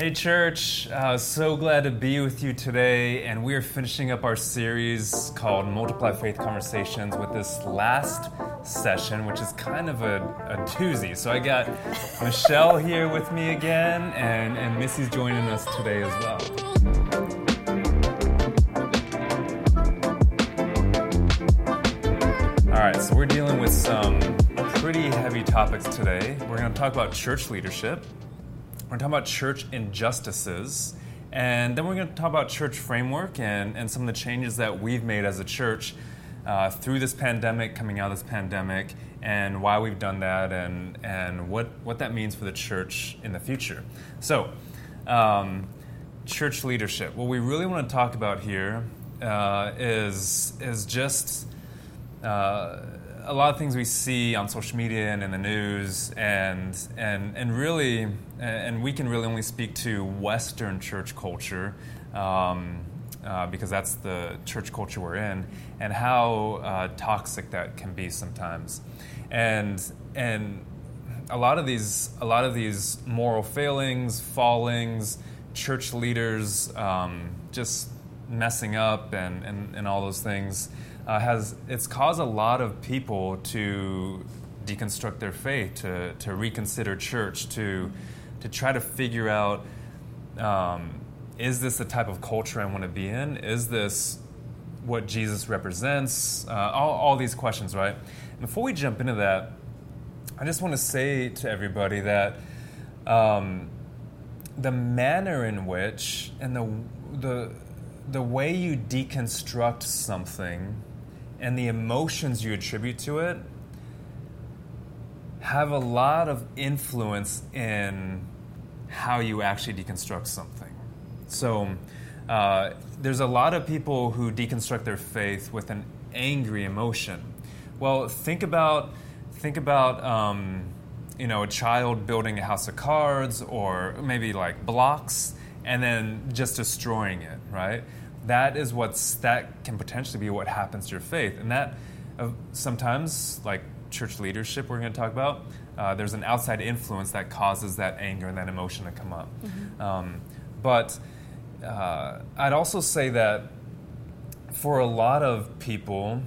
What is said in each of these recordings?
Hey, church. Uh, so glad to be with you today. And we are finishing up our series called Multiply Faith Conversations with this last session, which is kind of a, a doozy. So I got Michelle here with me again, and, and Missy's joining us today as well. All right, so we're dealing with some pretty heavy topics today. We're going to talk about church leadership. We're going to talk about church injustices. And then we're going to talk about church framework and, and some of the changes that we've made as a church uh, through this pandemic, coming out of this pandemic, and why we've done that and, and what, what that means for the church in the future. So, um, church leadership. What we really want to talk about here uh, is is just uh, a lot of things we see on social media and in the news, and and and really, and we can really only speak to Western church culture. Um, uh, because that's the church culture we're in, and how uh, toxic that can be sometimes, and and a lot of these a lot of these moral failings, fallings, church leaders um, just messing up, and, and, and all those things uh, has it's caused a lot of people to deconstruct their faith, to, to reconsider church, to to try to figure out um, is this the type of culture I want to be in? Is this what Jesus represents? Uh, all, all these questions, right? Before we jump into that, I just want to say to everybody that um, the manner in which and the the the way you deconstruct something and the emotions you attribute to it have a lot of influence in how you actually deconstruct something. So, uh, there's a lot of people who deconstruct their faith with an angry emotion. Well, think about think about um, you know a child building a house of cards or maybe like blocks and then just destroying it, right? That is what's that can potentially be what happens to your faith, and that uh, sometimes like church leadership we're going to talk about. Uh, there's an outside influence that causes that anger and that emotion to come up. Mm-hmm. Um, but uh, I'd also say that for a lot of people,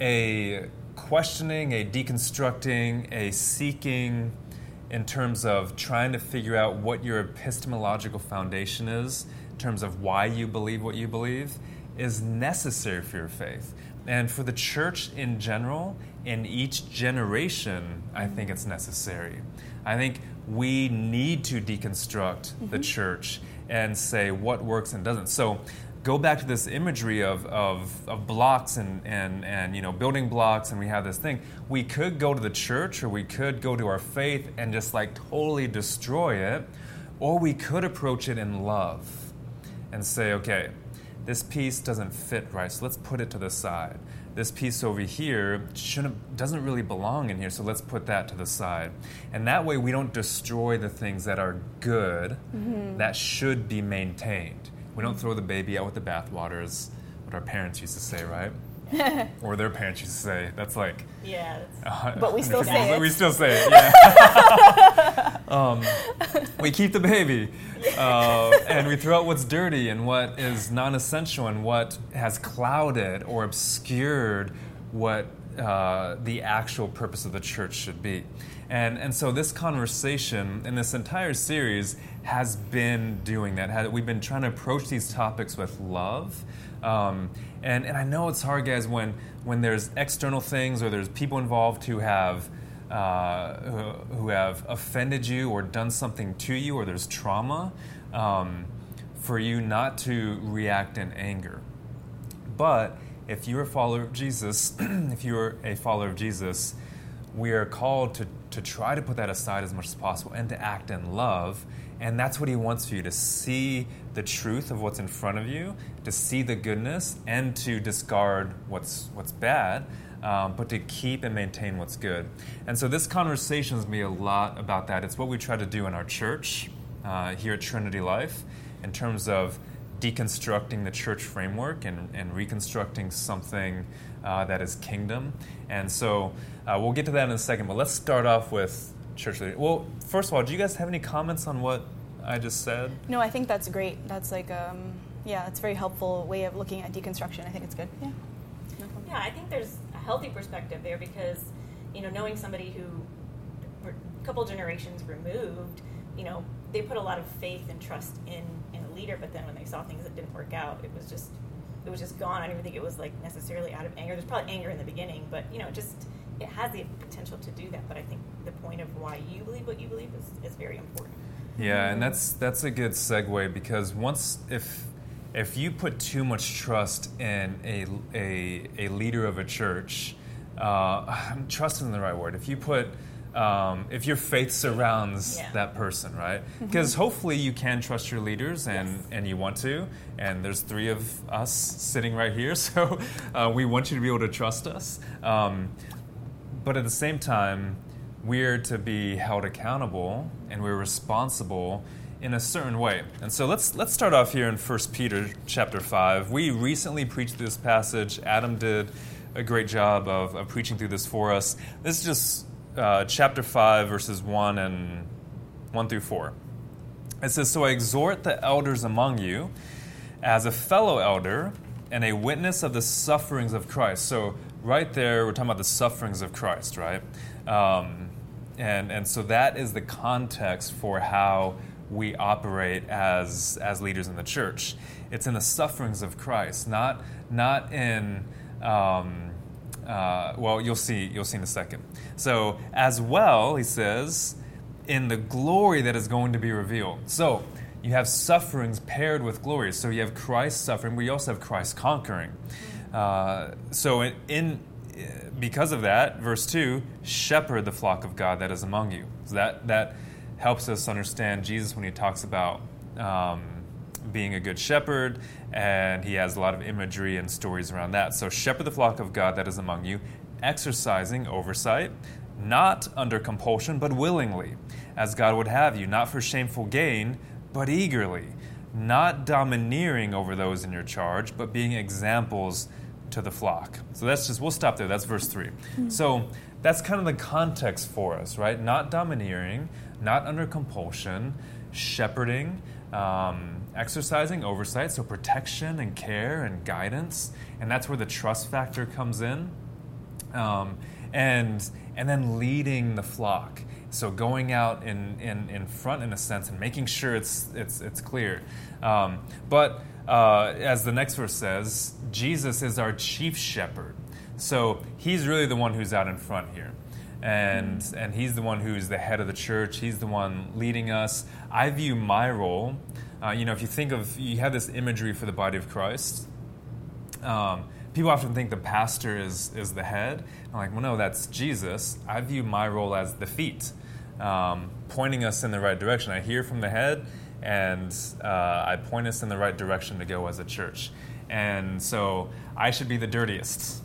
a questioning, a deconstructing, a seeking in terms of trying to figure out what your epistemological foundation is, terms of why you believe what you believe, is necessary for your faith. And for the church in general, in each generation, I think it's necessary. I think we need to deconstruct mm-hmm. the church and say what works and doesn't. So go back to this imagery of, of, of, blocks and, and, and you know building blocks and we have this thing we could go to the church or we could go to our faith and just like totally destroy it or we could approach it in love and say okay this piece doesn't fit right so let's put it to the side this piece over here shouldn't doesn't really belong in here so let's put that to the side and that way we don't destroy the things that are good mm-hmm. that should be maintained we don't throw the baby out with the bathwater, is what our parents used to say, right? or their parents used to say. That's like yeah, uh, but we still say it. We still say it. Yeah. um, we keep the baby, uh, and we throw out what's dirty and what is non-essential and what has clouded or obscured what uh, the actual purpose of the church should be. And, and so this conversation and this entire series has been doing that. We've been trying to approach these topics with love. Um, and, and I know it's hard, guys, when, when there's external things or there's people involved who have, uh, who, who, have offended you or done something to you or there's trauma, um, for you not to react in anger. But if you're a follower of Jesus, if you're a follower of Jesus, we are called to, to try to put that aside as much as possible and to act in love. And that's what he wants for you to see the truth of what's in front of you, to see the goodness, and to discard what's, what's bad, um, but to keep and maintain what's good. And so this conversation is going to be a lot about that. It's what we try to do in our church uh, here at Trinity Life in terms of deconstructing the church framework and, and reconstructing something uh, that is kingdom. And so uh, we'll get to that in a second, but let's start off with church leaders. Well, first of all, do you guys have any comments on what I just said? No, I think that's great. That's like, um, yeah, it's a very helpful way of looking at deconstruction. I think it's good. Yeah. Yeah, I think there's a healthy perspective there because, you know, knowing somebody who, a couple generations removed, you know, they put a lot of faith and trust in in a leader, but then when they saw things that didn't work out, it was just it was just gone. I don't even think it was like necessarily out of anger. There's probably anger in the beginning, but you know, just it has the potential to do that. But I think the point of why you believe what you believe is, is very important. Yeah, and that's that's a good segue because once if if you put too much trust in a a, a leader of a church, uh, trust isn't the right word. If you put um, if your faith surrounds yeah. that person, right? Because mm-hmm. hopefully you can trust your leaders and, yes. and you want to. And there's three of us sitting right here, so uh, we want you to be able to trust us. Um, but at the same time, we're to be held accountable and we're responsible in a certain way. And so let's let's start off here in 1 Peter chapter 5. We recently preached this passage. Adam did a great job of, of preaching through this for us. This is just uh, chapter 5, verses 1 and 1 through 4. It says, So I exhort the elders among you as a fellow elder and a witness of the sufferings of Christ. So, right there, we're talking about the sufferings of Christ, right? Um, and, and so that is the context for how we operate as, as leaders in the church. It's in the sufferings of Christ, not, not in. Um, uh, well, you'll see. You'll see in a second. So, as well, he says, in the glory that is going to be revealed. So, you have sufferings paired with glory. So, you have Christ suffering, but you also have Christ conquering. Uh, so, in, in because of that, verse two, shepherd the flock of God that is among you. So that that helps us understand Jesus when he talks about. Um, being a good shepherd, and he has a lot of imagery and stories around that. So, shepherd the flock of God that is among you, exercising oversight, not under compulsion, but willingly, as God would have you, not for shameful gain, but eagerly, not domineering over those in your charge, but being examples to the flock. So that's just, we'll stop there. That's verse 3. Mm-hmm. So that's kind of the context for us, right? Not domineering, not under compulsion, shepherding, um, exercising oversight, so protection and care and guidance, and that's where the trust factor comes in, um, and and then leading the flock. So going out in, in, in front in a sense and making sure it's it's it's clear. Um, but uh, as the next verse says, Jesus is our chief shepherd. So he's really the one who's out in front here. And, and he's the one who's the head of the church. He's the one leading us. I view my role uh, you know, if you think of, you have this imagery for the body of Christ. Um, people often think the pastor is, is the head. I'm like, well, no, that's Jesus. I view my role as the feet, um, pointing us in the right direction. I hear from the head, and uh, I point us in the right direction to go as a church. And so I should be the dirtiest.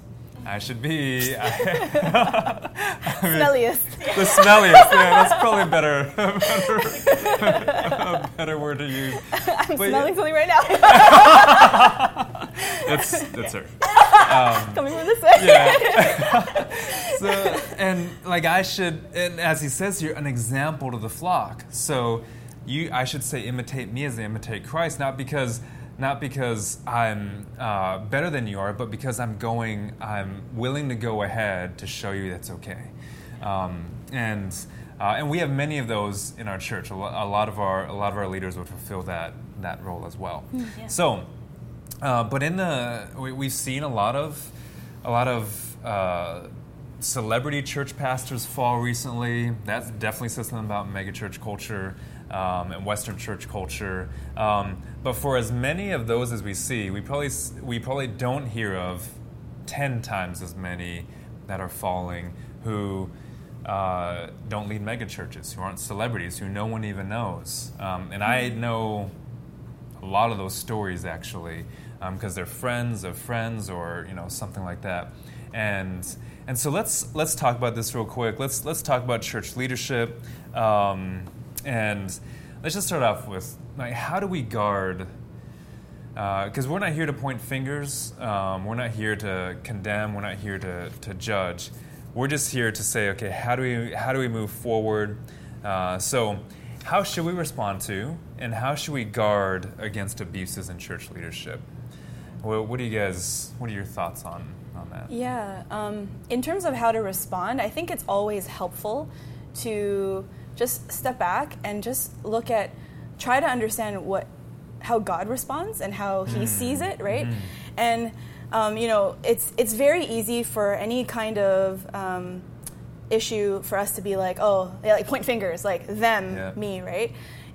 I should be. I, I mean, smelliest. The smelliest. Yeah, that's probably better. better, a better word to use. I'm but smelling yeah. something right now. that's that's her. Um, Coming from this way. Yeah. so, and like I should, and as he says here, an example to the flock. So, you, I should say, imitate me as I imitate Christ, not because not because I'm uh, better than you are, but because I'm going, I'm willing to go ahead to show you that's okay. Um, and uh, and we have many of those in our church. A, lo- a, lot of our a lot of our leaders would fulfill that that role as well. Hmm. Yeah. So, uh, but in the we, have seen a lot of a lot of uh, celebrity church pastors fall recently. That definitely says something about megachurch culture um, and Western church culture. Um, but for as many of those as we see, we probably we probably don't hear of ten times as many that are falling who uh, don't lead megachurches, who aren't celebrities, who no one even knows. Um, and I mm-hmm. know a lot of those stories actually because um, they're friends of friends or you know something like that. And and so let's let's talk about this real quick. Let's let's talk about church leadership. Um, and let's just start off with like, how do we guard? Because uh, we're not here to point fingers, um, we're not here to condemn, we're not here to, to judge. We're just here to say, okay, how do we how do we move forward? Uh, so, how should we respond to and how should we guard against abuses in church leadership? Well, what do you guys? What are your thoughts on on that? Yeah. Um, in terms of how to respond, I think it's always helpful to just step back and just look at, try to understand what, how God responds and how He Mm. sees it, right? Mm. And um, you know, it's it's very easy for any kind of um, issue for us to be like, oh, yeah, like point fingers, like them, Yeah. me, right?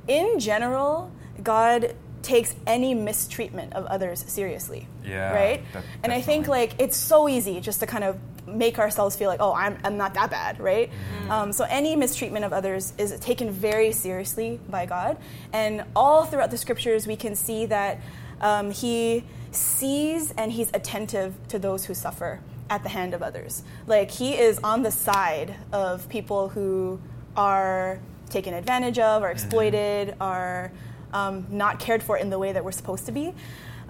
In general, God takes any mistreatment of others seriously, Yeah, right? and I think like it's so easy just to kind of make ourselves feel like, oh, I'm, I'm not that bad, right? Um, so any mistreatment of others is taken very seriously by God. And all throughout the scriptures, we can see that um, He sees and He's attentive to those who suffer at the hand of others. Like He is on the side of people who are taken advantage of, are exploited, are um, not cared for in the way that we're supposed to be.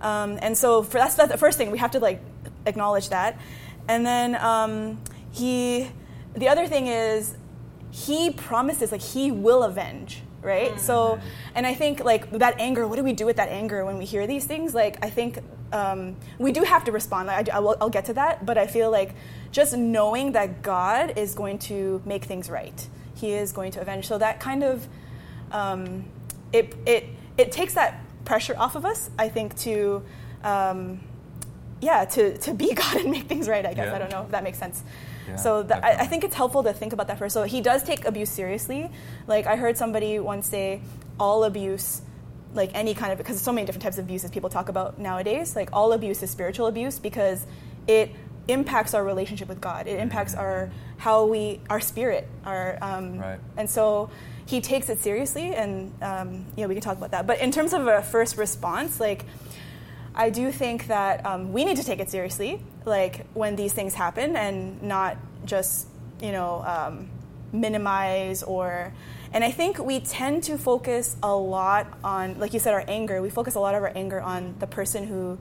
Um, and so for that's, that's the first thing we have to like acknowledge that. And then um, he, the other thing is he promises like he will avenge, right? So, and I think like that anger. What do we do with that anger when we hear these things? Like I think um, we do have to respond. I, I will, I'll get to that, but I feel like just knowing that God is going to make things right. He is going to avenge. So that kind of um, it, it, it takes that pressure off of us, I think, to, um, yeah, to, to be God and make things right, I guess. Yeah. I don't know if that makes sense. Yeah, so I, I think it's helpful to think about that first. So he does take abuse seriously. Like I heard somebody once say, all abuse, like any kind of, because there's so many different types of abuses people talk about nowadays, like all abuse is spiritual abuse because it impacts our relationship with God. It impacts our, how we, our spirit, our, um, Right. and so he takes it seriously, and um, you know we can talk about that. But in terms of a first response, like I do think that um, we need to take it seriously, like when these things happen, and not just you know um, minimize or. And I think we tend to focus a lot on, like you said, our anger. We focus a lot of our anger on the person who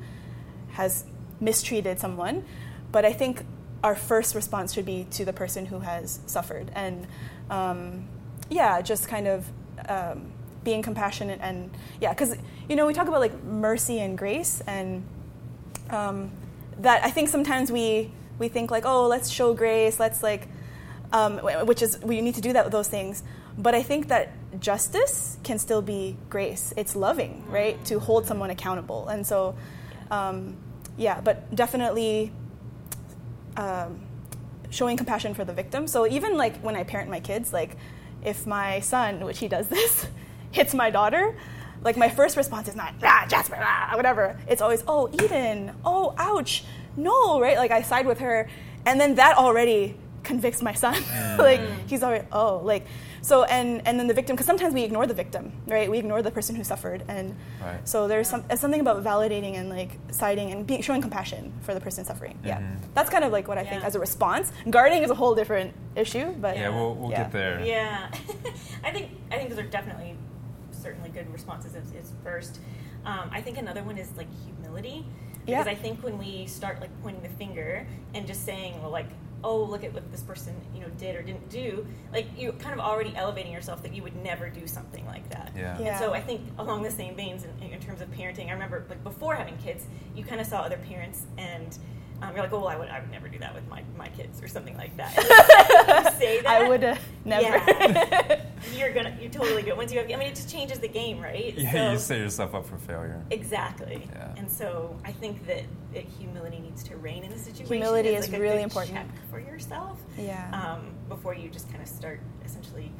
has mistreated someone, but I think our first response should be to the person who has suffered, and um, yeah, just kind of um, being compassionate and yeah, because you know we talk about like mercy and grace, and um, that I think sometimes we we think like oh let's show grace, let's like um, which is we need to do that with those things, but I think that justice can still be grace. It's loving, right, to hold someone accountable, and so um, yeah, but definitely um, showing compassion for the victim. So even like when I parent my kids, like if my son, which he does this, hits my daughter, like my first response is not ah Jasper ah whatever. It's always oh Eden oh ouch no right like I side with her, and then that already convicts my son. like he's already oh like so and and then the victim because sometimes we ignore the victim right we ignore the person who suffered and Right. so there's some it's something about validating and like siding and being, showing compassion for the person suffering. Yeah, Mhm. that's kind of like what I think as a response. Guarding is a whole different issue, but Yeah, we'll, we'll Yeah. get there. Yeah, I think I think those are definitely certainly good responses. Is, is first, um, I think another one is like humility, because Yeah. I think when we start like pointing the finger and just saying, well, like, oh, look at what this person you know did or didn't do, like you're kind of already elevating yourself that you would never do something like that. Yeah. Yeah. And so I think along the same veins in, in terms of parenting, I remember like before having kids, you kind of saw other parents and. You're like, oh, well, I would, I would never do that with my, my kids or something like that. You say that. I would uh, never. Yeah. you're gonna you're totally good once you have I mean it just changes the game right Yeah, So- you set yourself up for failure. exactly Yeah. and so I think that, that humility needs to reign in the situation Humility It's is like a really good important. check for yourself yeah. um, before you just kind of start essentially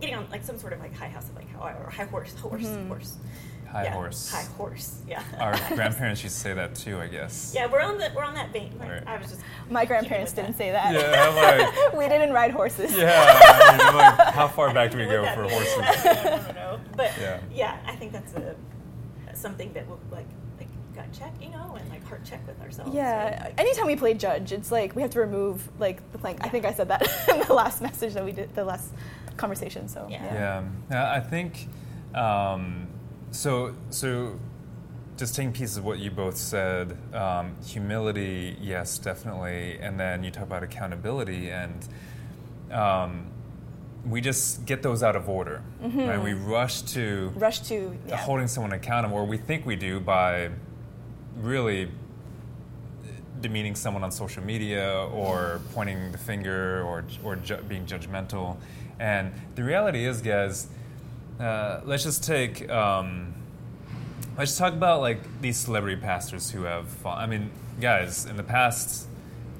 getting on like some sort of like high house of like how or high horse horse Mhm. horse High yeah, horse. high horse yeah Our grandparents used to say that too, I guess. yeah we're on the we're on that vein Like, Right. I was just My grandparents didn't with say that. Yeah, like, we didn't ride horses. yeah. I mean, like, how far back do we go for means, horses? I don't know. But Yeah. yeah. I think that's a something that will like like gut check, you know, and like heart check with ourselves. Yeah. right? Anytime we play judge, it's like we have to remove like the plank. I think I said that in the last message that we did, the last conversation. So Yeah. Yeah, Yeah, I think um, so. So, just taking pieces of what you both said, um, humility, yes, definitely, and then you talk about accountability, and um, we just get those out of order. Right? We rush to Rush to yeah. holding someone accountable, or we think we do by really demeaning someone on social media or pointing the finger or, or ju- being judgmental. And the reality is, guys, uh, let's just take, um, let's talk about like these celebrity pastors who have, fa- I mean, guys, in the past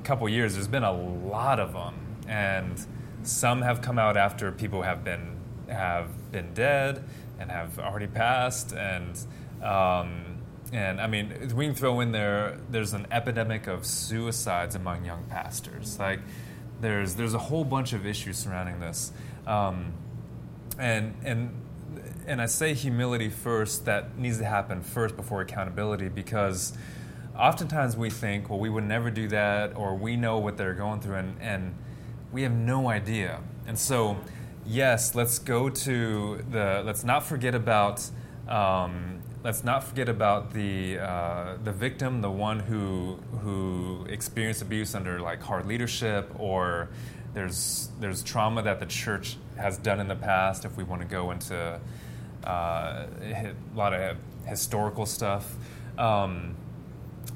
couple years, there's been a lot of them. And some have come out after people have been, have been dead and have already passed. And, um, and I mean, we can throw in there. There's an epidemic of suicides among young pastors. Like, there's there's a whole bunch of issues surrounding this, um, and and and I say humility first. That needs to happen first before accountability because oftentimes we think, well, we would never do that, or we know what they're going through, and and we have no idea. And so, yes, let's go to the. Let's not forget about. Um, let's not forget about the uh, the victim, the one who who experienced abuse under like hard leadership, or there's there's trauma that the church has done in the past. If we want to go into uh, a lot of historical stuff, um,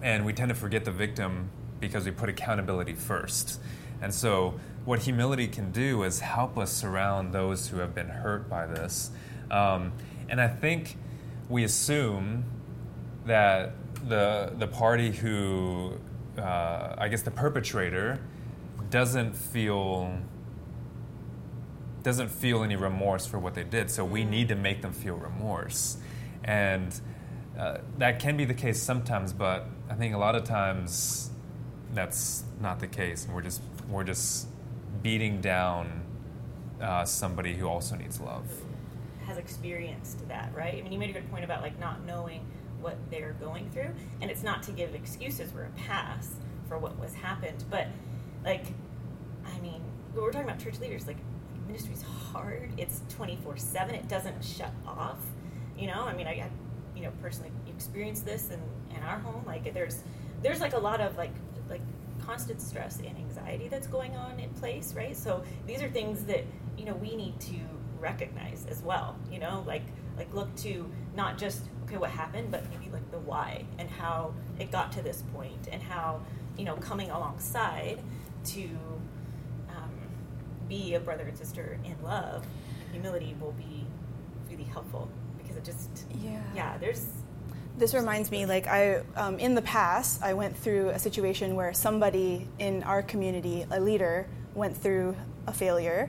and we tend to forget the victim because we put accountability first. And so, what humility can do is help us surround those who have been hurt by this. Um, and I think we assume that the the party who uh, I guess the perpetrator doesn't feel doesn't feel any remorse for what they did. So we need to make them feel remorse, and uh, that can be the case sometimes. But I think a lot of times that's not the case, and we're just we're just beating down uh, somebody who also needs love has experienced that, right? I mean, you made a good point about like not knowing what they're going through, and it's not to give excuses or a pass for what was happened, but like, I mean, we're talking about church leaders. Like, ministry's hard. It's twenty four seven. It doesn't shut off. You know, I mean, I you know personally experienced this in, in our home. Like, there's there's like a lot of like like constant stress and anxiety that's going on in place, right? So these are things that you know we need to recognize as well you know like like look to not just okay what happened but maybe like the why and how it got to this point and how you know coming alongside to be a brother and sister in love humility will be really helpful because it just Yeah. yeah there's This reminds me, like I, um, in the past, I went through a situation where somebody in our community, a leader, went through a failure,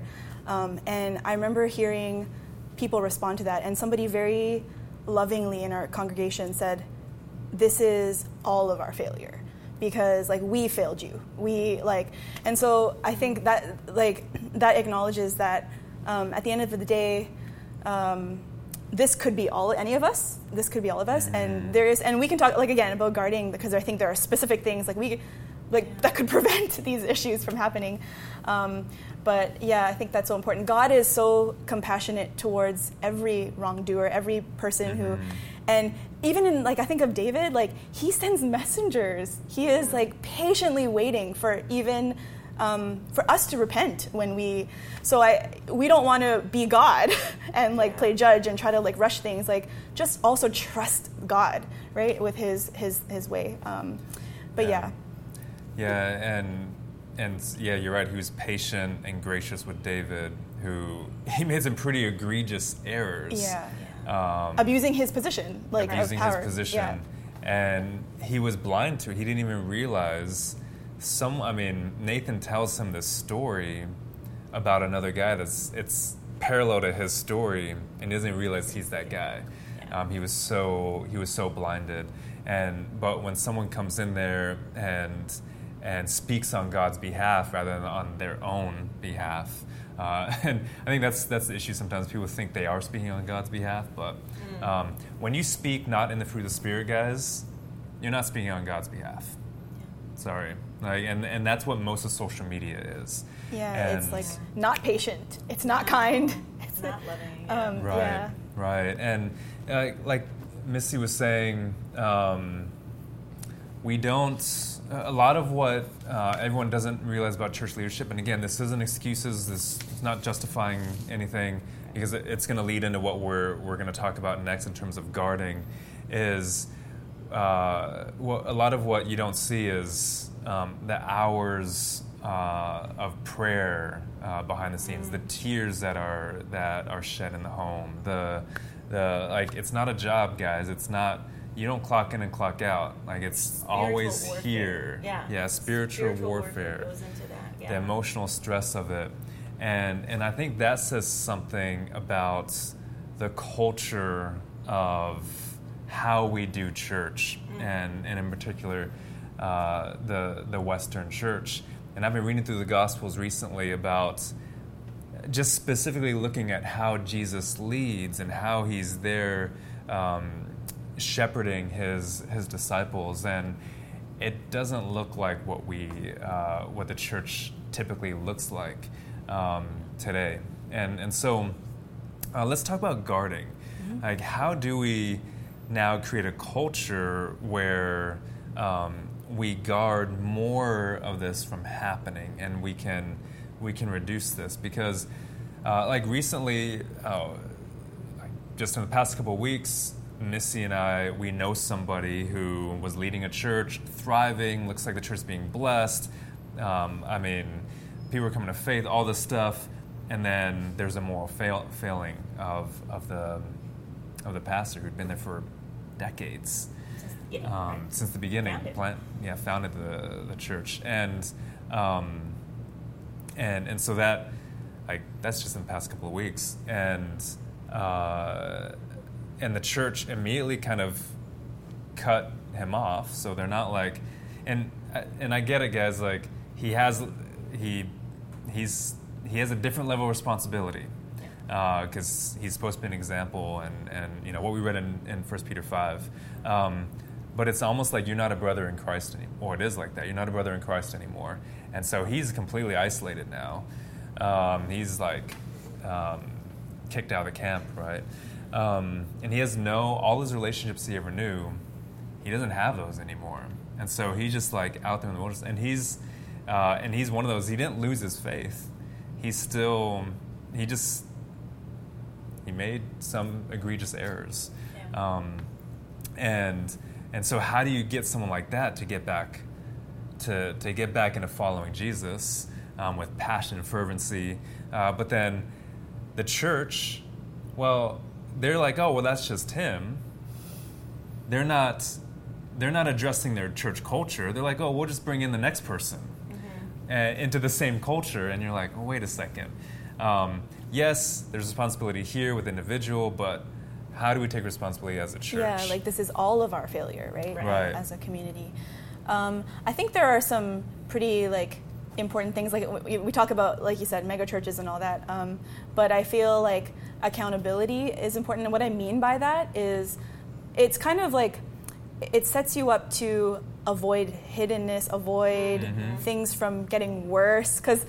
um, and I remember hearing people respond to that, and somebody very lovingly in our congregation said, "This is all of our failure." Because like we failed you, we like, and so I think that like that acknowledges that um, at the end of the day, um, this could be all any of us this could be all of us and there is and we can talk like again about guarding because i think there are specific things like we like that could prevent these issues from happening. Um, but yeah i think that's so important. God is so compassionate towards every wrongdoer every person who and even in like i think of david like he sends messengers. He is like patiently waiting for even um, for us to repent when we so i we don't want to be god and like play judge and try to like rush things like just also trust god right with his his his way um, but yeah, Yeah, and and yeah, you're right. He was patient and gracious with David, who he made some pretty egregious errors. yeah, Um, abusing his position like abusing of power. his position, yeah. and he was blind to it. He didn't even realize. Some, I mean, Nathan tells him this story about another guy that's it's parallel to his story, and he doesn't realize he's that guy. Yeah. Um, he was so he was so blinded, and but when someone comes in there and and speaks on God's behalf rather than on their own behalf, uh, and I think that's that's the issue. Sometimes people think they are speaking on God's behalf, but um, when you speak not in the fruit of the spirit, guys, you're not speaking on God's behalf. Sorry, like, and and that's what most of social media is. yeah it's like not patient it's not kind it's not loving um, Right, yeah right. And uh, like Missy was saying, um, we don't. A lot of what uh, everyone doesn't realize about church leadership, and again, this isn't excuses. This is not justifying anything because it, it's going to lead into what we're we're going to talk about next in terms of guarding. Is uh, well, a lot of what you don't see is um, the hours uh, of prayer uh, behind the scenes, the tears that are that are shed in the home, the the like. It's not a job, guys. It's not. You don't clock in and clock out. Like it's Spiritual always warfare. here. Yeah. Yeah. Spiritual, warfare warfare goes into that. Yeah. the emotional stress of it. And, and I think that says something about the culture of how we do church, and, and in particular, uh, the, the Western church. And I've been reading through the Gospels recently about just specifically looking at how Jesus leads and how he's there um, shepherding his, his disciples. And it doesn't look like what we uh, what the church typically looks like um, today. And and so uh, let's talk about guarding. Like how do we now create a culture where um, we guard more of this from happening, and we can we can reduce this because uh, like recently. Like just in the past couple weeks, Missy and I, we know somebody who was leading a church, thriving, looks like the church is being blessed. Um, I mean, people are coming to faith, all this stuff, and then there's a moral fail, failing of, of, the, of the pastor who'd been there for decades Yeah, um, right. since the beginning. Founded. Plant, yeah, founded the, the church, and um, and and so that like that's just in the past couple of weeks, and uh, and the church immediately kind of cut him off. So they're not like, and and I get it, guys. Like he has he he's he has a different level of responsibility because he's supposed to be an example, and, and you know what we read in, in 1 Peter 5. Um, but it's almost like you're not a brother in Christ anymore, or it is like that. You're not a brother in Christ anymore. And so he's completely isolated now. Um, he's like um, kicked out of the camp, right? Um, and he has no, all his relationships he ever knew, he doesn't have those anymore. And so he's just like out there in the wilderness. And he's, uh, and he's one of those, he didn't lose his faith. He's still, he just, he made some egregious errors. Yeah. Um, and and so how do you get someone like that to get back to, to get back into following Jesus um, with passion and fervency? Uh, but then the church, well, they're like, oh, well, that's just him. They're not they're not addressing their church culture. They're like, oh, we'll just bring in the next person uh, into the same culture, and you're like, oh, wait a second. Um, yes, there's responsibility here with individual, but how do we take responsibility as a church? Yeah, like this is all of our failure, right? Right. Right. As a community. Um, I think there are some pretty like important things. Like we, we talk about, like you said, mega churches and all that. Um, but I feel like accountability is important. And what I mean by that is, it's kind of like it sets you up to avoid hiddenness, avoid Mm-hmm. things from getting worse. Because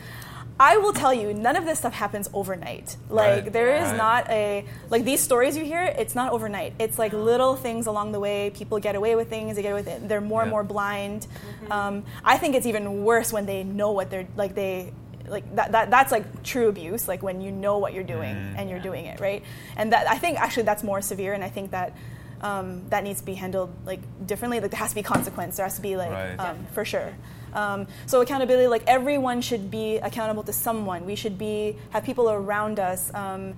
I will tell you, none of this stuff happens overnight. Like Right. there is Right. not a like these stories you hear. It's not overnight. It's like little things along the way. People get away with things. They get away with it. They're more and more blind. Um, I think it's even worse when they know what they're like. They like that, that. That's like true abuse. Like when you know what you're doing Mhm. and you're doing it right. And that I think actually that's more severe. And I think that. Um, that needs to be handled like differently. Like there has to be consequence. There has to be like Right. um, for sure. Um, so accountability, like everyone should be accountable to someone. We should be have people around us. Um,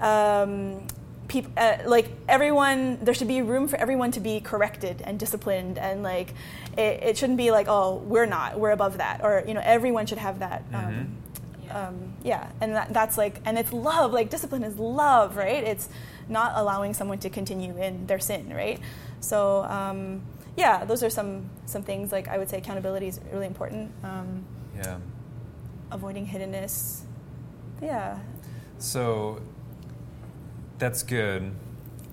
um, peop, uh, like everyone, there should be room for everyone to be corrected and disciplined, and like it, it shouldn't be like oh we're not, we're above that, or you know everyone should have that. Um, Yeah. um, yeah, and that, that's like, and it's love. Like discipline is love, right? It's not allowing someone to continue in their sin, right? So um, yeah, those are some some things. Like I would say, accountability is really important. Um, Yeah. avoiding hiddenness. Yeah. So that's good.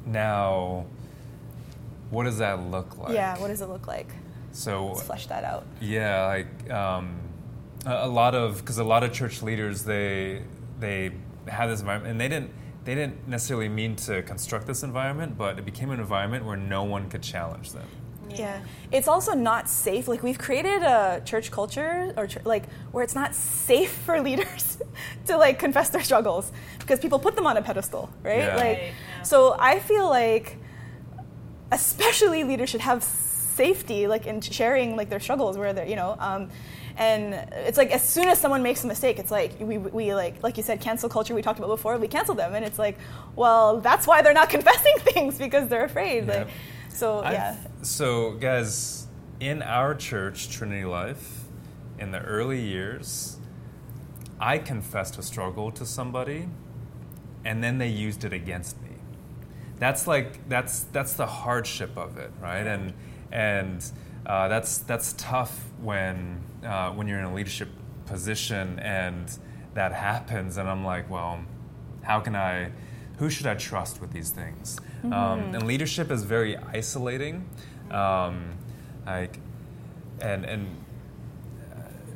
Now, what does that look like? Yeah. What does it look like? So Let's flesh that out. Yeah, like um, a, a lot of because a lot of church leaders they they had this environment and they didn't they didn't necessarily mean to construct this environment, but it became an environment where no one could challenge them. Yeah. It's also not safe. Like we've created a church culture or ch- like where it's not safe for leaders to like confess their struggles because people put them on a pedestal, right? Yeah. Like Right, yeah. so I feel like especially leaders should have safety like in sharing like their struggles where they're, you know, um, and it's like as soon as someone makes a mistake, it's like we, we like like you said, cancel culture we talked about before. We cancel them, and it's like, well, that's why they're not confessing things because they're afraid. Yeah. Like, so I've- yeah, So, guys, in our church, Trinity Life, in the early years, I confessed a struggle to somebody, and then they used it against me. That's like that's that's the hardship of it, right? And and uh, that's that's tough when uh, when you're in a leadership position and that happens, and I'm like, well, how can I? Who should I trust with these things? Um, and leadership is very isolating, um, like, and and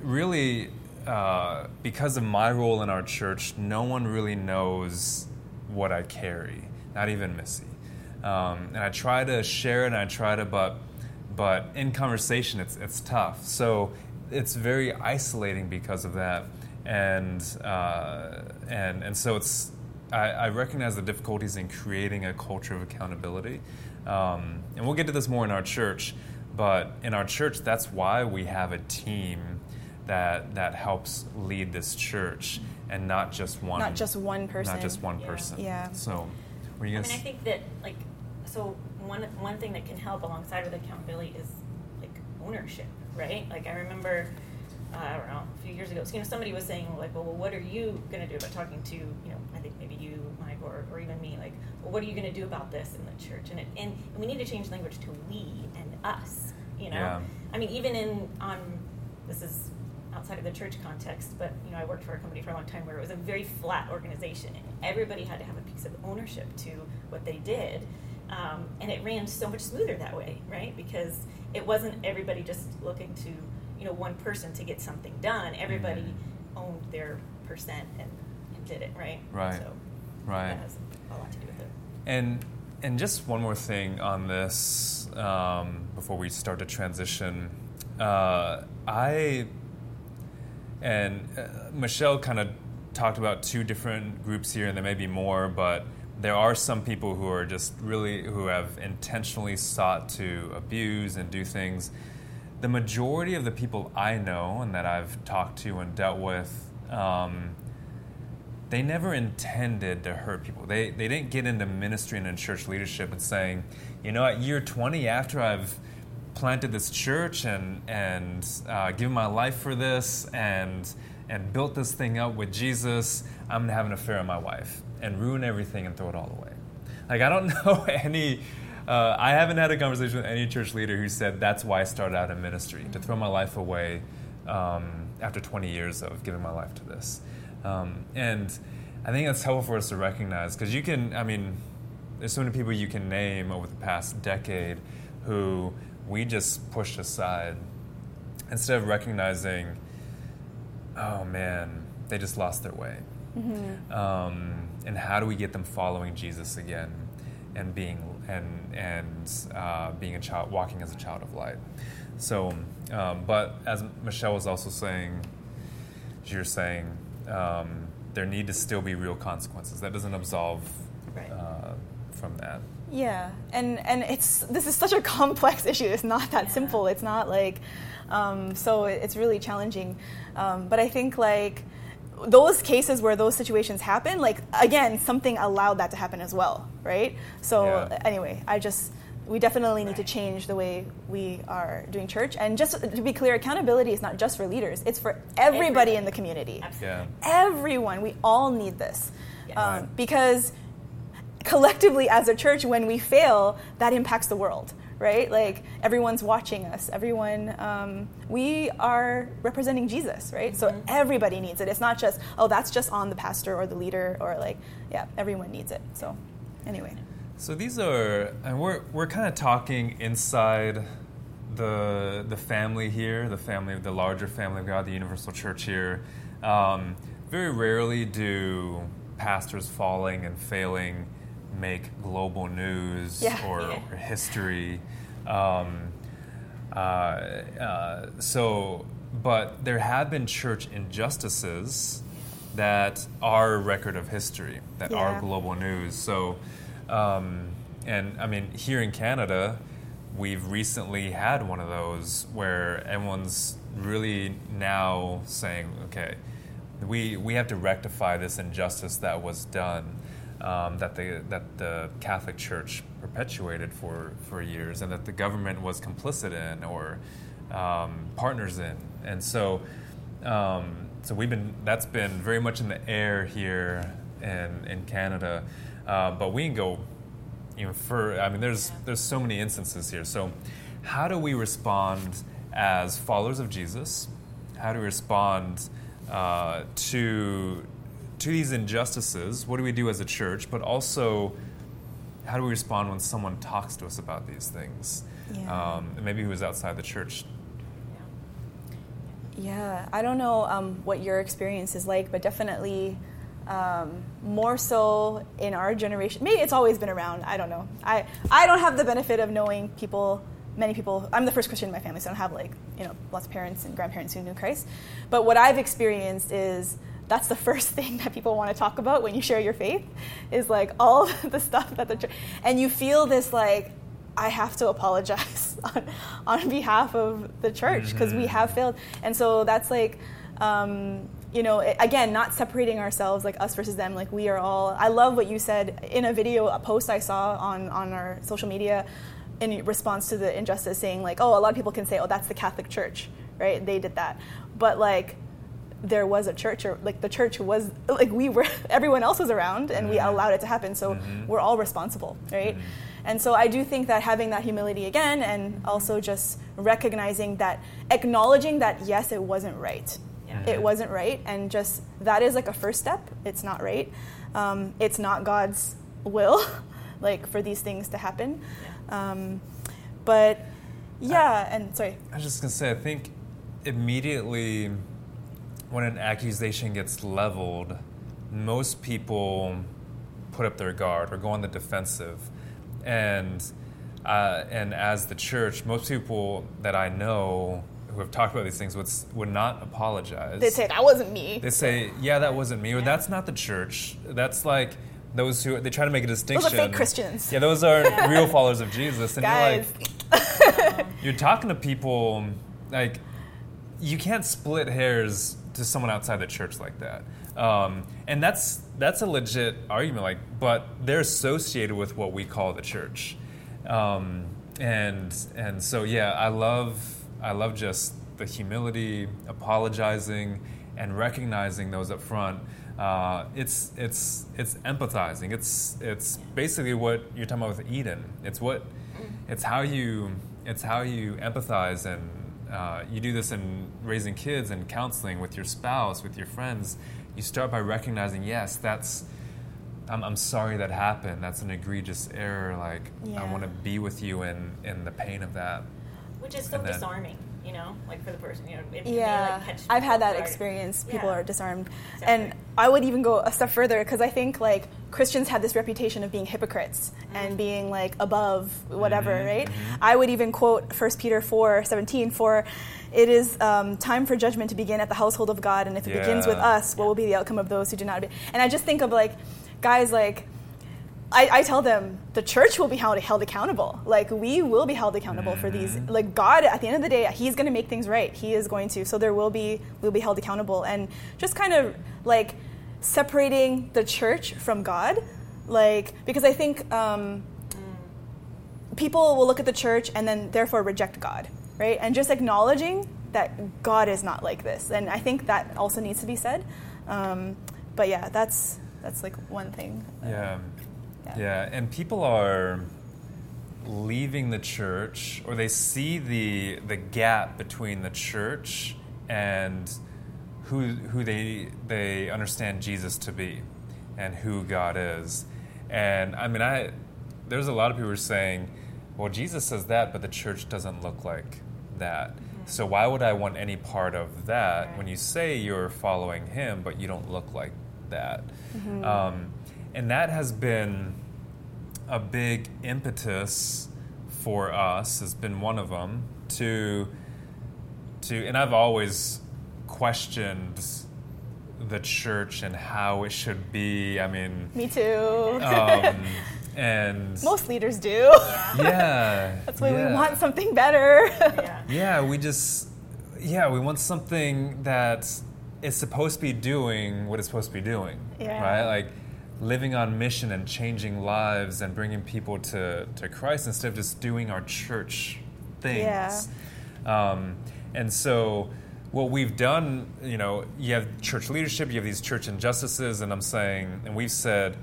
really, uh, because of my role in our church, no one really knows what I carry, not even Missy. Um, and I try to share it, and I try to, but but in conversation, it's it's tough. So it's very isolating because of that, and uh, and and so it's. I, I recognize the difficulties in creating a culture of accountability, um, and we'll get to this more in our church. But in our church, that's why we have a team that that helps lead this church, and not just one. not just one person. Not just one Yeah. person. Yeah. So, were you I mean, I think that like so one one thing that can help alongside with accountability is like ownership, right? Like I remember, uh, I don't know, a few years ago, you know, somebody was saying like, well, well what are you going to do about talking to, you know, I think maybe you, Mike, or, even me, like, well, what are you going to do about this in the church? And it, and, and we need to change language to we and us, you know. Yeah. I mean, even in on this is outside of the church context, but you know, I worked for a company for a long time where it was a very flat organization, and everybody had to have a piece of ownership to what they did, um, and it ran so much smoother that way, right? Because it wasn't everybody just looking to you know one person to get something done. Everybody owned their percent and, and did it, right? Right. So Right. that has a lot to do with it. And and just one more thing on this um, before we start to transition. Uh, I and uh, Michelle kind of talked about two different groups here, and there may be more, but there are some people who are just really who have intentionally sought to abuse and do things. The majority of the people I know and that I've talked to and dealt with. Um, they never intended to hurt people. They, they didn't get into ministry and in church leadership and saying, you know, at year 20, after I've planted this church and, and uh, given my life for this and, and built this thing up with Jesus, I'm going to have an affair with my wife and ruin everything and throw it all away. Like, I don't know any, uh, I haven't had a conversation with any church leader who said that's why I started out in ministry, to throw my life away um, after 20 years of giving my life to this. Um, and I think that's helpful for us to recognize because you can, I mean, there's so many people you can name over the past decade who we just pushed aside instead of recognizing, oh man, they just lost their way. Um, and how do we get them following Jesus again and being and and uh, being a child, walking as a child of light. So, um, but as Michelle was also saying, as you're saying, um, there need to still be real consequences. That doesn't absolve Right. uh, from that. Yeah, and and it's this is such a complex issue. It's not that Yeah. simple. It's not like, um, so it's really challenging. Um, but I think like those cases where those situations happen, like again, something allowed that to happen as well, right? So Yeah. anyway, I just we definitely need to change the way we are doing church. And just to be clear, accountability is not just for leaders; it's for everybody, Everybody. in the community Absolutely. Yeah. everyone. We all need this. Yes. Um, Right. because collectively, as a church, when we fail, that impacts the world, right? Like everyone's watching us. Everyone, um, we are representing Jesus, right? So everybody needs it. It's not just, oh, that's just on the pastor or the leader or like, yeah, everyone needs it. So, anyway. So these are, and we're we're kind of talking inside the the family here, the family of the larger family of God, the Universal Church here. Um, very rarely do pastors falling and failing make global news Yeah. or, or history. Um, uh, uh, so, but there have been church injustices that are a record of history, that Yeah. are global news. So, um, and I mean, here in Canada, we've recently had one of those where everyone's really now saying, okay, we, we have to rectify this injustice that was done. Um, that the that the Catholic Church perpetuated for, for years, and that the government was complicit in or um, partners in, and so um, so we've been that's been very much in the air here in in Canada, uh, but we can go even further. I mean, there's there's so many instances here. So, how do we respond as followers of Jesus? How do we respond uh, to to these injustices? What do we do as a church? But also, how do we respond when someone talks to us about these things? Yeah. Um, maybe who is outside the church Yeah, I don't know um, what your experience is like, but definitely um, more so in our generation. Maybe it's always been around. I don't know. I I don't have the benefit of knowing people. Many people. I'm the first Christian in my family, so I don't have like you know lots of parents and grandparents who knew Christ. But what I've experienced is that's the first thing that people want to talk about when you share your faith is like all the stuff that the church, and you feel this like I have to apologize on, on behalf of the church because we Mhm. have failed. And so that's like, um, you know, again, not separating ourselves like us versus them. Like we are all. I love what you said in a video, a post I saw on on our social media in response to the injustice, saying like, oh, a lot of people can say, oh, that's the Catholic Church, right? They did that, but like. There was a church, or like the church was like we were. Everyone else was around, and we Mhm. allowed it to happen. So Mhm. we're all responsible, right? Mhm. And so I do think that having that humility again, and also just recognizing that, acknowledging that yes, it wasn't right. Yeah. It wasn't right, and just that is like a first step. It's not right. Um, it's not God's will, like for these things to happen. Um, but yeah, and sorry. I was just gonna say, I think immediately when an accusation gets leveled, most people put up their guard or go on the defensive, and uh, and as the church, most people that I know who have talked about these things would would not apologize. They say that wasn't me. They say, "Yeah, that wasn't me," or "That's not the church." That's like those who they try to make a distinction. fake Christians. Yeah, those are real followers of Jesus, and Guys, you're like, you're talking to people like you can't split hairs to someone outside the church like that um, and that's that's a legit argument like but they're associated with what we call the church um, and and so yeah i love i love just the humility apologizing and recognizing those up front. Uh, it's it's it's empathizing. It's it's basically what you're talking about with eden. It's what it's how you it's how you empathize and uh, you do this in raising kids and counseling with your spouse with your friends. You start by recognizing yes that's I'm, I'm sorry that happened. That's an egregious error. Like i want to be with you in in the pain of that Which is so And then- disarming, you know, like for the person, you know. It, it may, Yeah, like, catch I've had that guard. experience. People Yeah. are disarmed, Exactly. and I would even go a step further because I think like Christians have this reputation of being hypocrites and being like above whatever, Mhm, right? mhm. I would even quote 1 Peter four seventeen for. It is um, time for judgment to begin at the household of God, and if it begins with us, what will be the outcome of those who do not? Be? And I just think of like, guys, like I, I tell them the church will be held, held accountable. Like we will be held accountable for these. Mhm. Like God, at the end of the day, He's going to make things right. He is going to. So there will be we'll be held accountable, and just kind of like separating the church from God, like because I think um, people will look at the church and then therefore reject God, right? And just acknowledging that God is not like this, and I think that also needs to be said. Um, but yeah, that's that's like one thing. Yeah. Yeah. yeah. And people are leaving the church or they see the the gap between the church and who who they they understand Jesus to be and who God is. And I mean I there's a lot of people who are saying, well Jesus says that but the church doesn't look like that. So why would I want any part of that when you say you're following him but you don't look like that? Um, and that has been a big impetus for us has been one of them to to and I've always questioned the church and how it should be. I mean, Me too. um, and Most leaders do. yeah, That's why yeah. we want something better. Yeah. Yeah, we just yeah, we want something that is supposed to be doing what it's supposed to be doing. Yeah. Right? Like living on mission and changing lives and bringing people to, to Christ instead of just doing our church things. Yeah. Um, and so what we've done, you know, you have church leadership, you have these church injustices, and I'm saying, and we've said,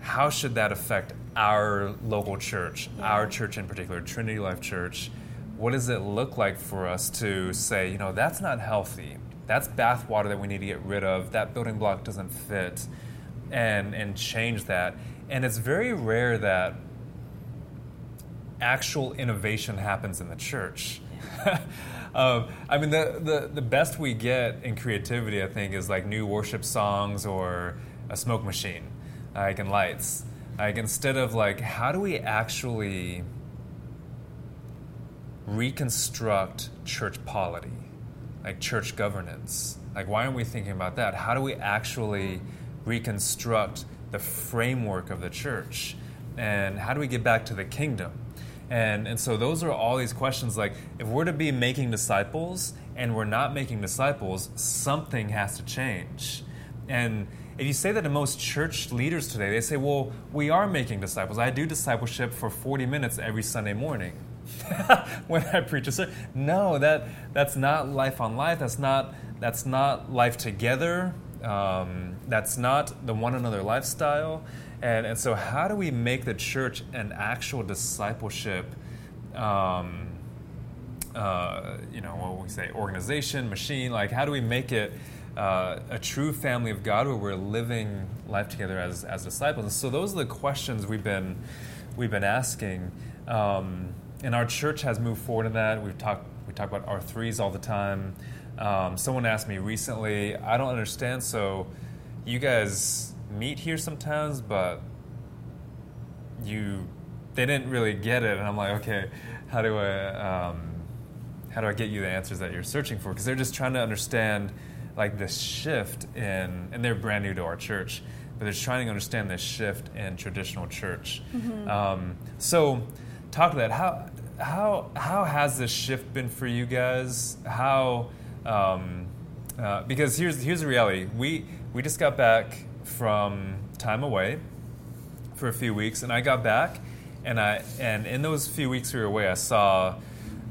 how should that affect our local church, our church in particular, Trinity Life Church? What does it look like for us to say, you know, that's not healthy. That's bathwater that we need to get rid of. That building block doesn't fit, and and change that. And it's very rare that actual innovation happens in the church. um, I mean, the, the, the best we get in creativity, I think, is like new worship songs or a smoke machine, like and lights. Like instead of like, how do we actually reconstruct church polity, like church governance? Like, why aren't we thinking about that? How do we actually reconstruct the framework of the church? And how do we get back to the kingdom? And, and so those are all these questions like if we're to be making disciples and we're not making disciples, something has to change. And if you say that to most church leaders today, they say, well, we are making disciples. I do discipleship for 40 minutes every Sunday morning when I preach a sermon. No, that, that's not life on life. That's not, that's not life together. Um, that's not the one another lifestyle. And, and so, how do we make the church an actual discipleship? Um, uh, you know, what we say, organization, machine. Like, how do we make it uh, a true family of God where we're living life together as, as disciples? So, those are the questions we've been we've been asking. Um, and our church has moved forward in that. We've talked we talk about R3s all the time. Um, someone asked me recently, I don't understand. So, you guys meet here sometimes, but you they didn't really get it, and I'm like, okay, how do I um, how do I get you the answers that you're searching for? Because they're just trying to understand like this shift in, and they're brand new to our church, but they're trying to understand this shift in traditional church. Um, so, talk to that. How how how has this shift been for you guys? How um, uh, because here's here's the reality. We we just got back from time away for a few weeks, and I got back, and I and in those few weeks we were away, I saw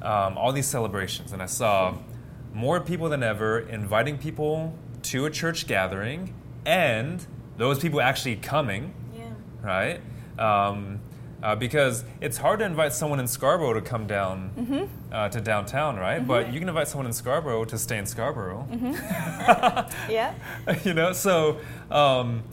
um, all these celebrations, and I saw more people than ever inviting people to a church gathering, and those people actually coming, Yeah. right? Um, uh, because it's hard to invite someone in Scarborough to come down uh, to downtown, right? But you can invite someone in Scarborough to stay in Scarborough yeah. you know so um,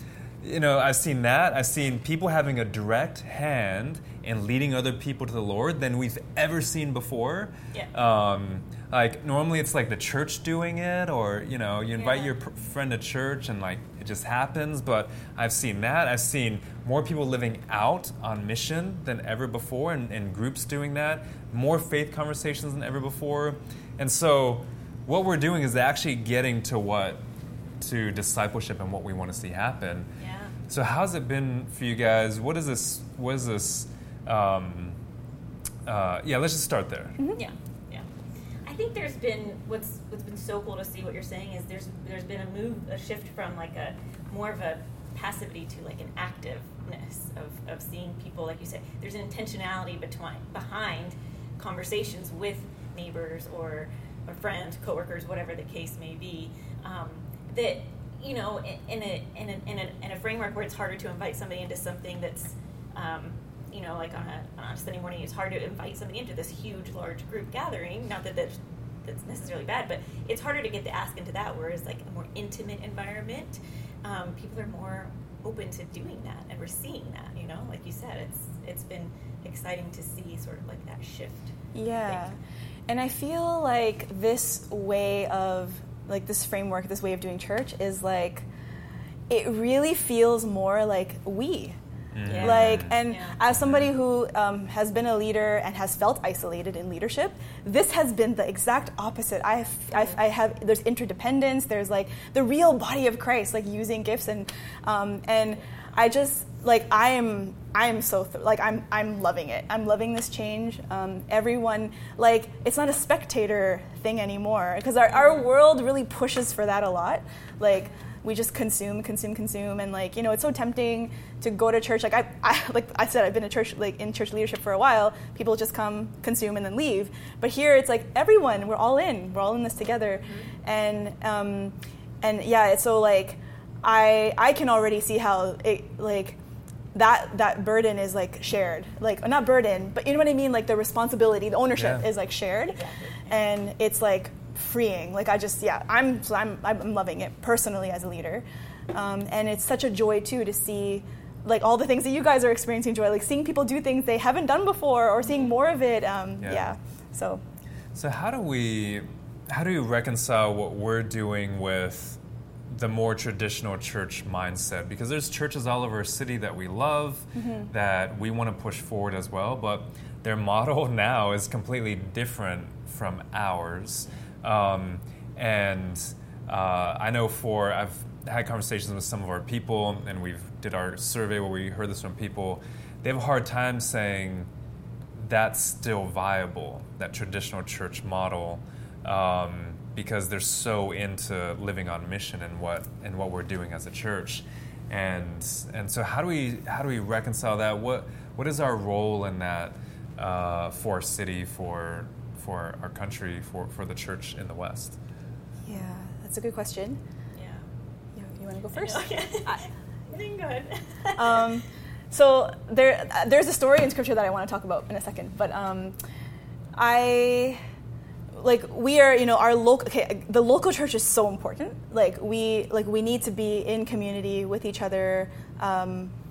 you know i've seen that i've seen people having a direct hand in leading other people to the lord than we've ever seen before Yeah. um, like normally it's like the church doing it or you know you invite Yeah. your pr- friend to church and like it just happens but i've seen that i've seen more people living out on mission than ever before and, and groups doing that more faith conversations than ever before and so what we're doing is actually getting to what to discipleship and what we want to see happen Yeah. so how's it been for you guys what is this what is this um, uh, yeah let's just start there Yeah, yeah. I think there's been what's what's been so cool to see what you're saying is there's there's been a move a shift from like a more of a passivity to like an activeness of, of seeing people like you said there's an intentionality between behind conversations with neighbors or or friends coworkers whatever the case may be um, that you know in a in a, in a in a framework where it's harder to invite somebody into something that's um, you know, like on a, on a Sunday morning, it's hard to invite somebody into this huge, large group gathering. Not that that's, that's necessarily bad, but it's harder to get to ask into that. Whereas, like a more intimate environment, um, people are more open to doing that, and we're seeing that. You know, like you said, it's it's been exciting to see sort of like that shift. Yeah. And I feel like this way of, like, this framework, this way of doing church is like, it really feels more like we. Yeah. Like, and Yeah. as somebody who um, has been a leader and has felt isolated in leadership, this has been the exact opposite. I have, I, I have there's interdependence. There's like the real body of Christ, like using gifts and um, and I just like I am I am so th- like I'm I'm loving it. I'm loving this change. Um, everyone like it's not a spectator thing anymore because our, our world really pushes for that a lot. Like we just consume, consume, consume, and like you know, it's so tempting to go to church. Like I, I like I said, I've been a church like in church leadership for a while. People just come, consume, and then leave. But here, it's like everyone, we're all in. We're all in this together, and um, and yeah, it's so like I I can already see how it like that that burden is like shared like not burden but you know what i mean like the responsibility the ownership Yeah. is like shared and it's like freeing like i just yeah i'm so i'm i'm loving it personally as a leader um, and it's such a joy too to see like all the things that you guys are experiencing joy like seeing people do things they haven't done before or seeing more of it um, Yeah. yeah. so So how do we how do you reconcile what we're doing with the more traditional church mindset? Because there's churches all over our city that we love that we want to push forward as well, but their model now is completely different from ours. Um, and uh, I know for I've had conversations with some of our people, and we've did our survey where we heard this from people. They have a hard time saying that's still viable, that traditional church model, um, because they're so into living on mission and what and what we're doing as a church, and and so how do we how do we reconcile that? What what is our role in that uh, for city, for for our country, for for the church in the West? yeah that's a good question Yeah. you, you want to go first yeah. I- Then go ahead. um, so there, uh, there's a story in scripture that I want to talk about in a second. But um, I, like, we are, you know, our local. Okay, the local church is so important. Like, we, like, we need to be in community with each other. Um, l-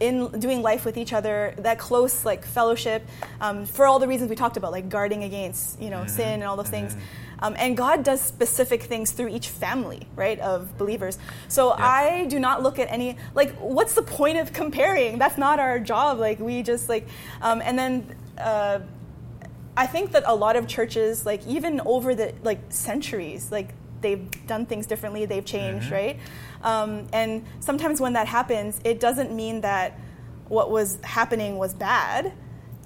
in doing life with each other, that close like fellowship, um, for all the reasons we talked about, like guarding against you know sin and all those things. Um, and God does specific things through each family, right, of believers. So. I do not look at any like what's the point of comparing? That's not our job. Like we just like, um, and then. Uh, I think that a lot of churches, like even over the like centuries, like they've done things differently, they've changed, right? Um, and sometimes when that happens, it doesn't mean that what was happening was bad.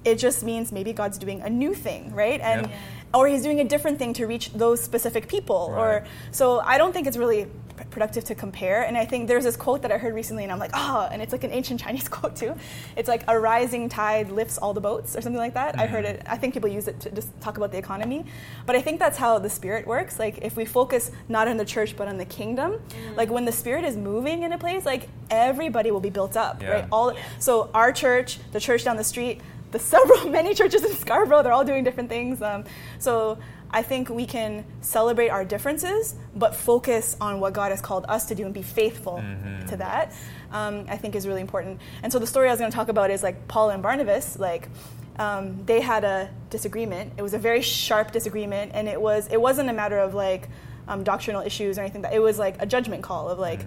It just means maybe God's doing a new thing, right? And Yeah. or He's doing a different thing to reach those specific people. Right. Or so I don't think it's really productive to compare. And I think there's this quote that I heard recently, and I'm like, oh, and it's like an ancient Chinese quote too. It's like a rising tide lifts all the boats, or something like that. I heard mm-hmm. it. I think people use it to just talk about the economy, but I think that's how the Spirit works. Like if we focus not on the church but on the kingdom, mm. like when the Spirit is moving in a place, like everybody will be built up, Yeah. right? All so our church, the church down the street, the several many churches in Scarborough, they're all doing different things. Um, so I think we can celebrate our differences, but focus on what God has called us to do and be faithful to that. Um, I think is really important. And so the story I was going to talk about is like Paul and Barnabas, like. Um, they had a disagreement. It was a very sharp disagreement, and it was it wasn't a matter of like um, doctrinal issues or anything. That it was like a judgment call of like,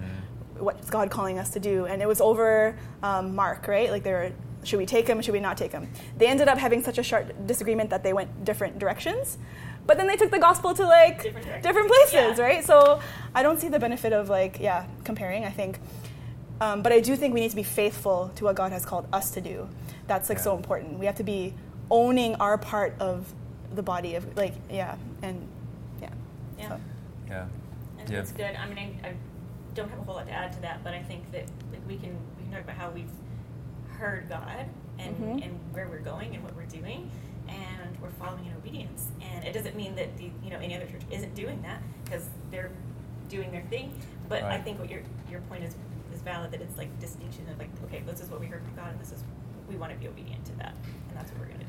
what's God calling us to do? And it was over um, Mark, right? Like, they were, should we take him? Should we not take him? They ended up having such a sharp disagreement that they went different directions. But then they took the gospel to like Different different places, Yeah. right? So I don't see the benefit of like, yeah, comparing. I think, um, but I do think we need to be faithful to what God has called us to do. That's like so important. We have to be owning our part of the body of like, yeah, and yeah. Yeah. So. Yeah. I think Yeah. it's good. I mean, I, I don't have a whole lot to add to that, but I think that like we can we can talk about how we've heard God and Mhm. and where we're going and what we're doing, and we're following in obedience. And it doesn't mean that the you know any other church isn't doing that because they're doing their thing. But I think what your your point is is valid that it's like distinction of like okay, this is what we heard from God, and this is we want to be obedient to that, and that's what we're gonna do.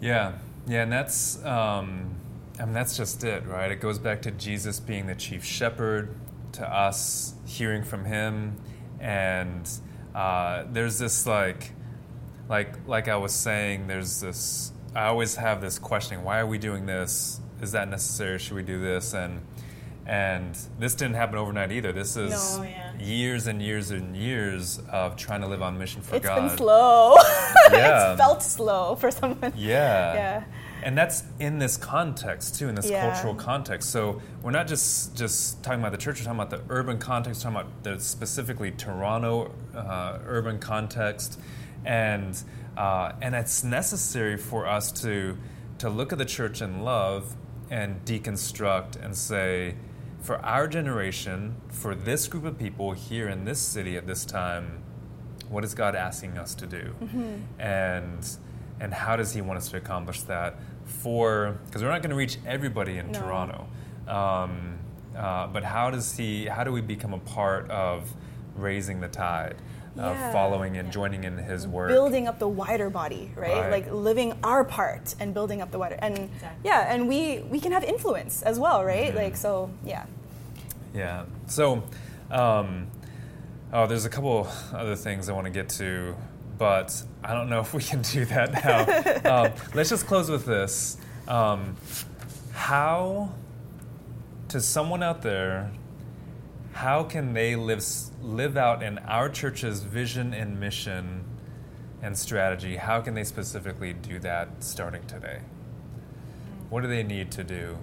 Yeah, yeah, and that's um, I mean that's just it, right? It goes back to Jesus being the chief shepherd, to us hearing from Him, and uh, there's this like, like like I was saying, there's this. I always have this questioning: Why are we doing this? Is that necessary? Should we do this? And And this didn't happen overnight either. This is No. Yeah. years and years and years of trying to live on mission for It's God. It's been slow. Yeah. it's felt slow for someone. Yeah. Yeah. And that's in this context too, in this Yeah. cultural context. So we're not just just talking about the church. We're talking about the urban context. Talking about the specifically Toronto uh, urban context, and uh, and it's necessary for us to to look at the church in love and deconstruct and say, for our generation, for this group of people here in this city at this time, what is God asking us to do, and and how does He want us to accomplish that? For because we're not going to reach everybody in No. Toronto, um, uh, but how does He? How do we become a part of raising the tide, of Yeah. following and joining in His work? building up the wider body, right? Right. Like living our part and building up the wider and Exactly. yeah, and we we can have influence as well, right? Mhm. Like so, yeah. Yeah. So, um, oh, there's a couple other things I want to get to, but I don't know if we can do that now. um, let's just close with this. Um, how, to someone out there, how can they live live out in our church's vision and mission and strategy? How can they specifically do that starting today? What do they need to do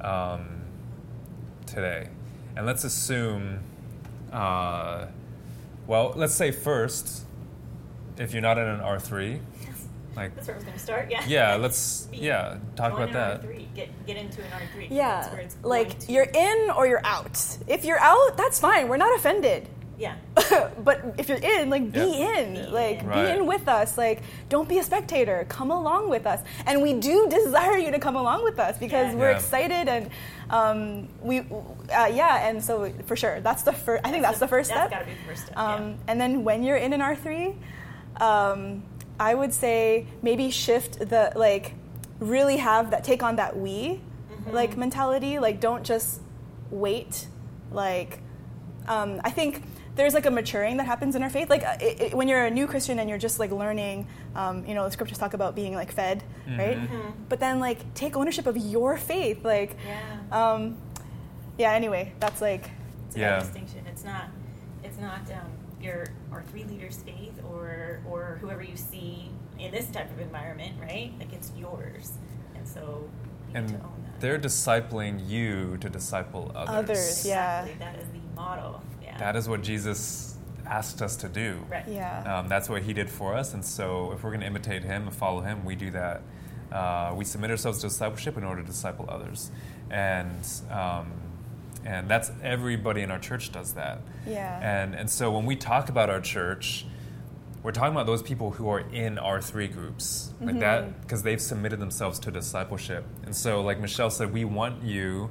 um, today? And let's assume, uh, well, let's say first, if you're not in an R3, like, That's where I was going to start. Yeah. yeah, let's, Be- yeah, talk Join about that. R3. Get get into an R3. Yeah. That's where it's Like going to- you're in or you're out. If you're out, that's fine. We're not offended. Yeah. but if you're in, like be Yeah. in, Be like in. be in with us. Like don't be a spectator. Come along with us, and we do desire you to come along with us because Yeah. we're Yeah. excited and um, we, uh, yeah, and so for sure that's the first. I think that's the first That's step. That's got to be the first step. Um, yeah. And then when you're in an R3, um, I would say maybe shift the like really have that take on that we Mm-hmm. like mentality. Like don't just wait. Like um, I think there's like a maturing that happens in our faith. Like uh, it, it, when you're a new Christian and you're just like learning, um, you know, the scriptures talk about being like fed, right? Mhm. But then like take ownership of your faith. Like Yeah. um, yeah. Anyway, that's like It's a Yeah. good distinction. It's not it's not um, your R3 leaders' faith or or whoever you see in this type of environment, right? Like it's yours, and so you And need to own that. they're discipling you to disciple others. Others, yeah. Exactly. That is the model. Yeah. That is what Jesus asked us to do. right. yeah. Um, that's what he did for us, and so if we're going to imitate him and follow him, we do that. Uh, we submit ourselves to discipleship in order to disciple others, and um, and that's everybody in our church does that. Yeah. And and so when we talk about our church, we're talking about those people who are in R3 groups, like mm-hmm. that, because they've submitted themselves to discipleship. And so, like Michelle said, we want you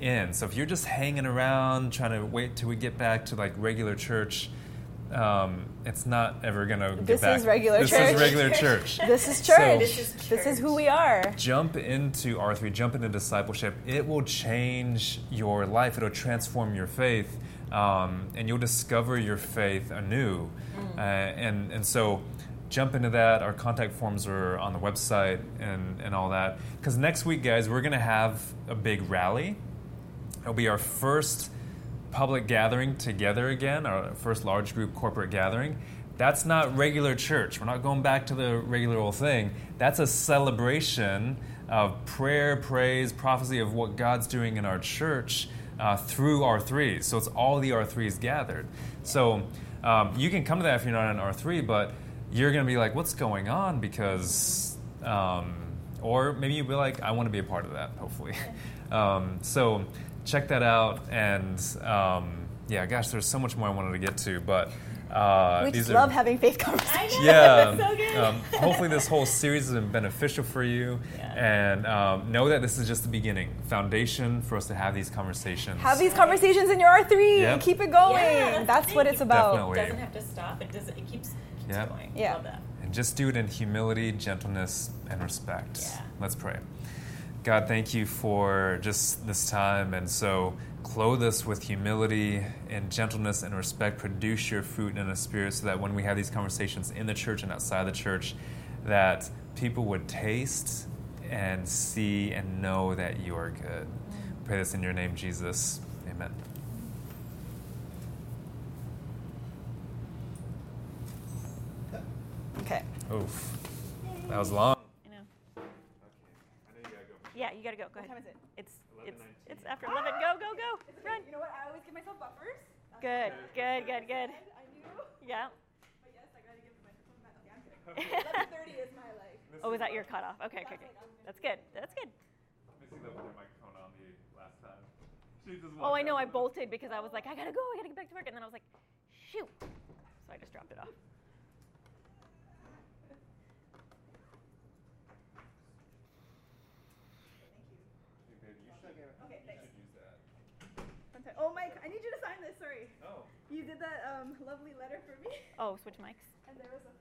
Yeah. in. So if you're just hanging around trying to wait till we get back to like regular church, um, it's not ever gonna get This back. is regular this church. This is regular church. This is So- church. This is This is who we are. jump into R3, jump into discipleship. It will change your life. It'll transform your faith, um, and you'll discover your faith anew. Uh, and and so, jump into that. Our contact forms are on the website and and all that. Because next week, guys, we're gonna have a big rally. It'll be our first public gathering together again, our first large group corporate gathering. That's not regular church. We're not going back to the regular old thing. That's a celebration of prayer, praise, prophecy of what God's doing in our church uh, through R3. So it's all the R3s gathered. So um, you can come to that if you're not in R3, but you're going to be like, what's going on? Because, um, or maybe you'll be like, I want to be a part of that, hopefully. Um, so check that out. And um, yeah, gosh, there's so much more I wanted to get to, but uh, we these just are. love having faith I conversations. know. yeah. so good. um, hopefully, this whole series has been beneficial for you. Yeah. And um, know that this is just the beginning, foundation for us to have these conversations. Have these conversations in your R3 Yep. and keep it going. Yeah, that's that's what it's about. Definitely. It doesn't have to stop. It does. It keeps, keeps Yeah. going. Yeah. Love that. And just do it in humility, gentleness, and respect. Yeah. Let's pray. God, thank you for just this time. And so, clothe us with humility and gentleness and respect. Produce your fruit in a spirit so that when we have these conversations in the church and outside the church, that people would taste and see and know that you are good. pray this in your name, Jesus. Amen. Okay. Oof. That was long. I know. Okay. I know you gotta go. Yeah, you gotta go. Go What ahead. time is it? It's it's 11:19. it's after eleven. Go go go. Run. You know what? I always give myself buffers. Good good good good. I knew. Yeah. But yes, I gotta give myself my. Okay, I'm kidding. 11:30 is my like. Oh, was that your cutoff? Okay, okay, okay. That's good. That's good. Missy left her microphone on the last time. She just Oh, I know. I bolted because I was like, I gotta go. I gotta get back to work, and then I was like, shoot. So I just dropped it off. Thank you. Hey, babe, you should, Okay, you thanks. should use that. Fanta- Oh, Mike, I need you to sign this. Sorry. Oh. You did that um, lovely letter for me, Oh, switch mics. and there was a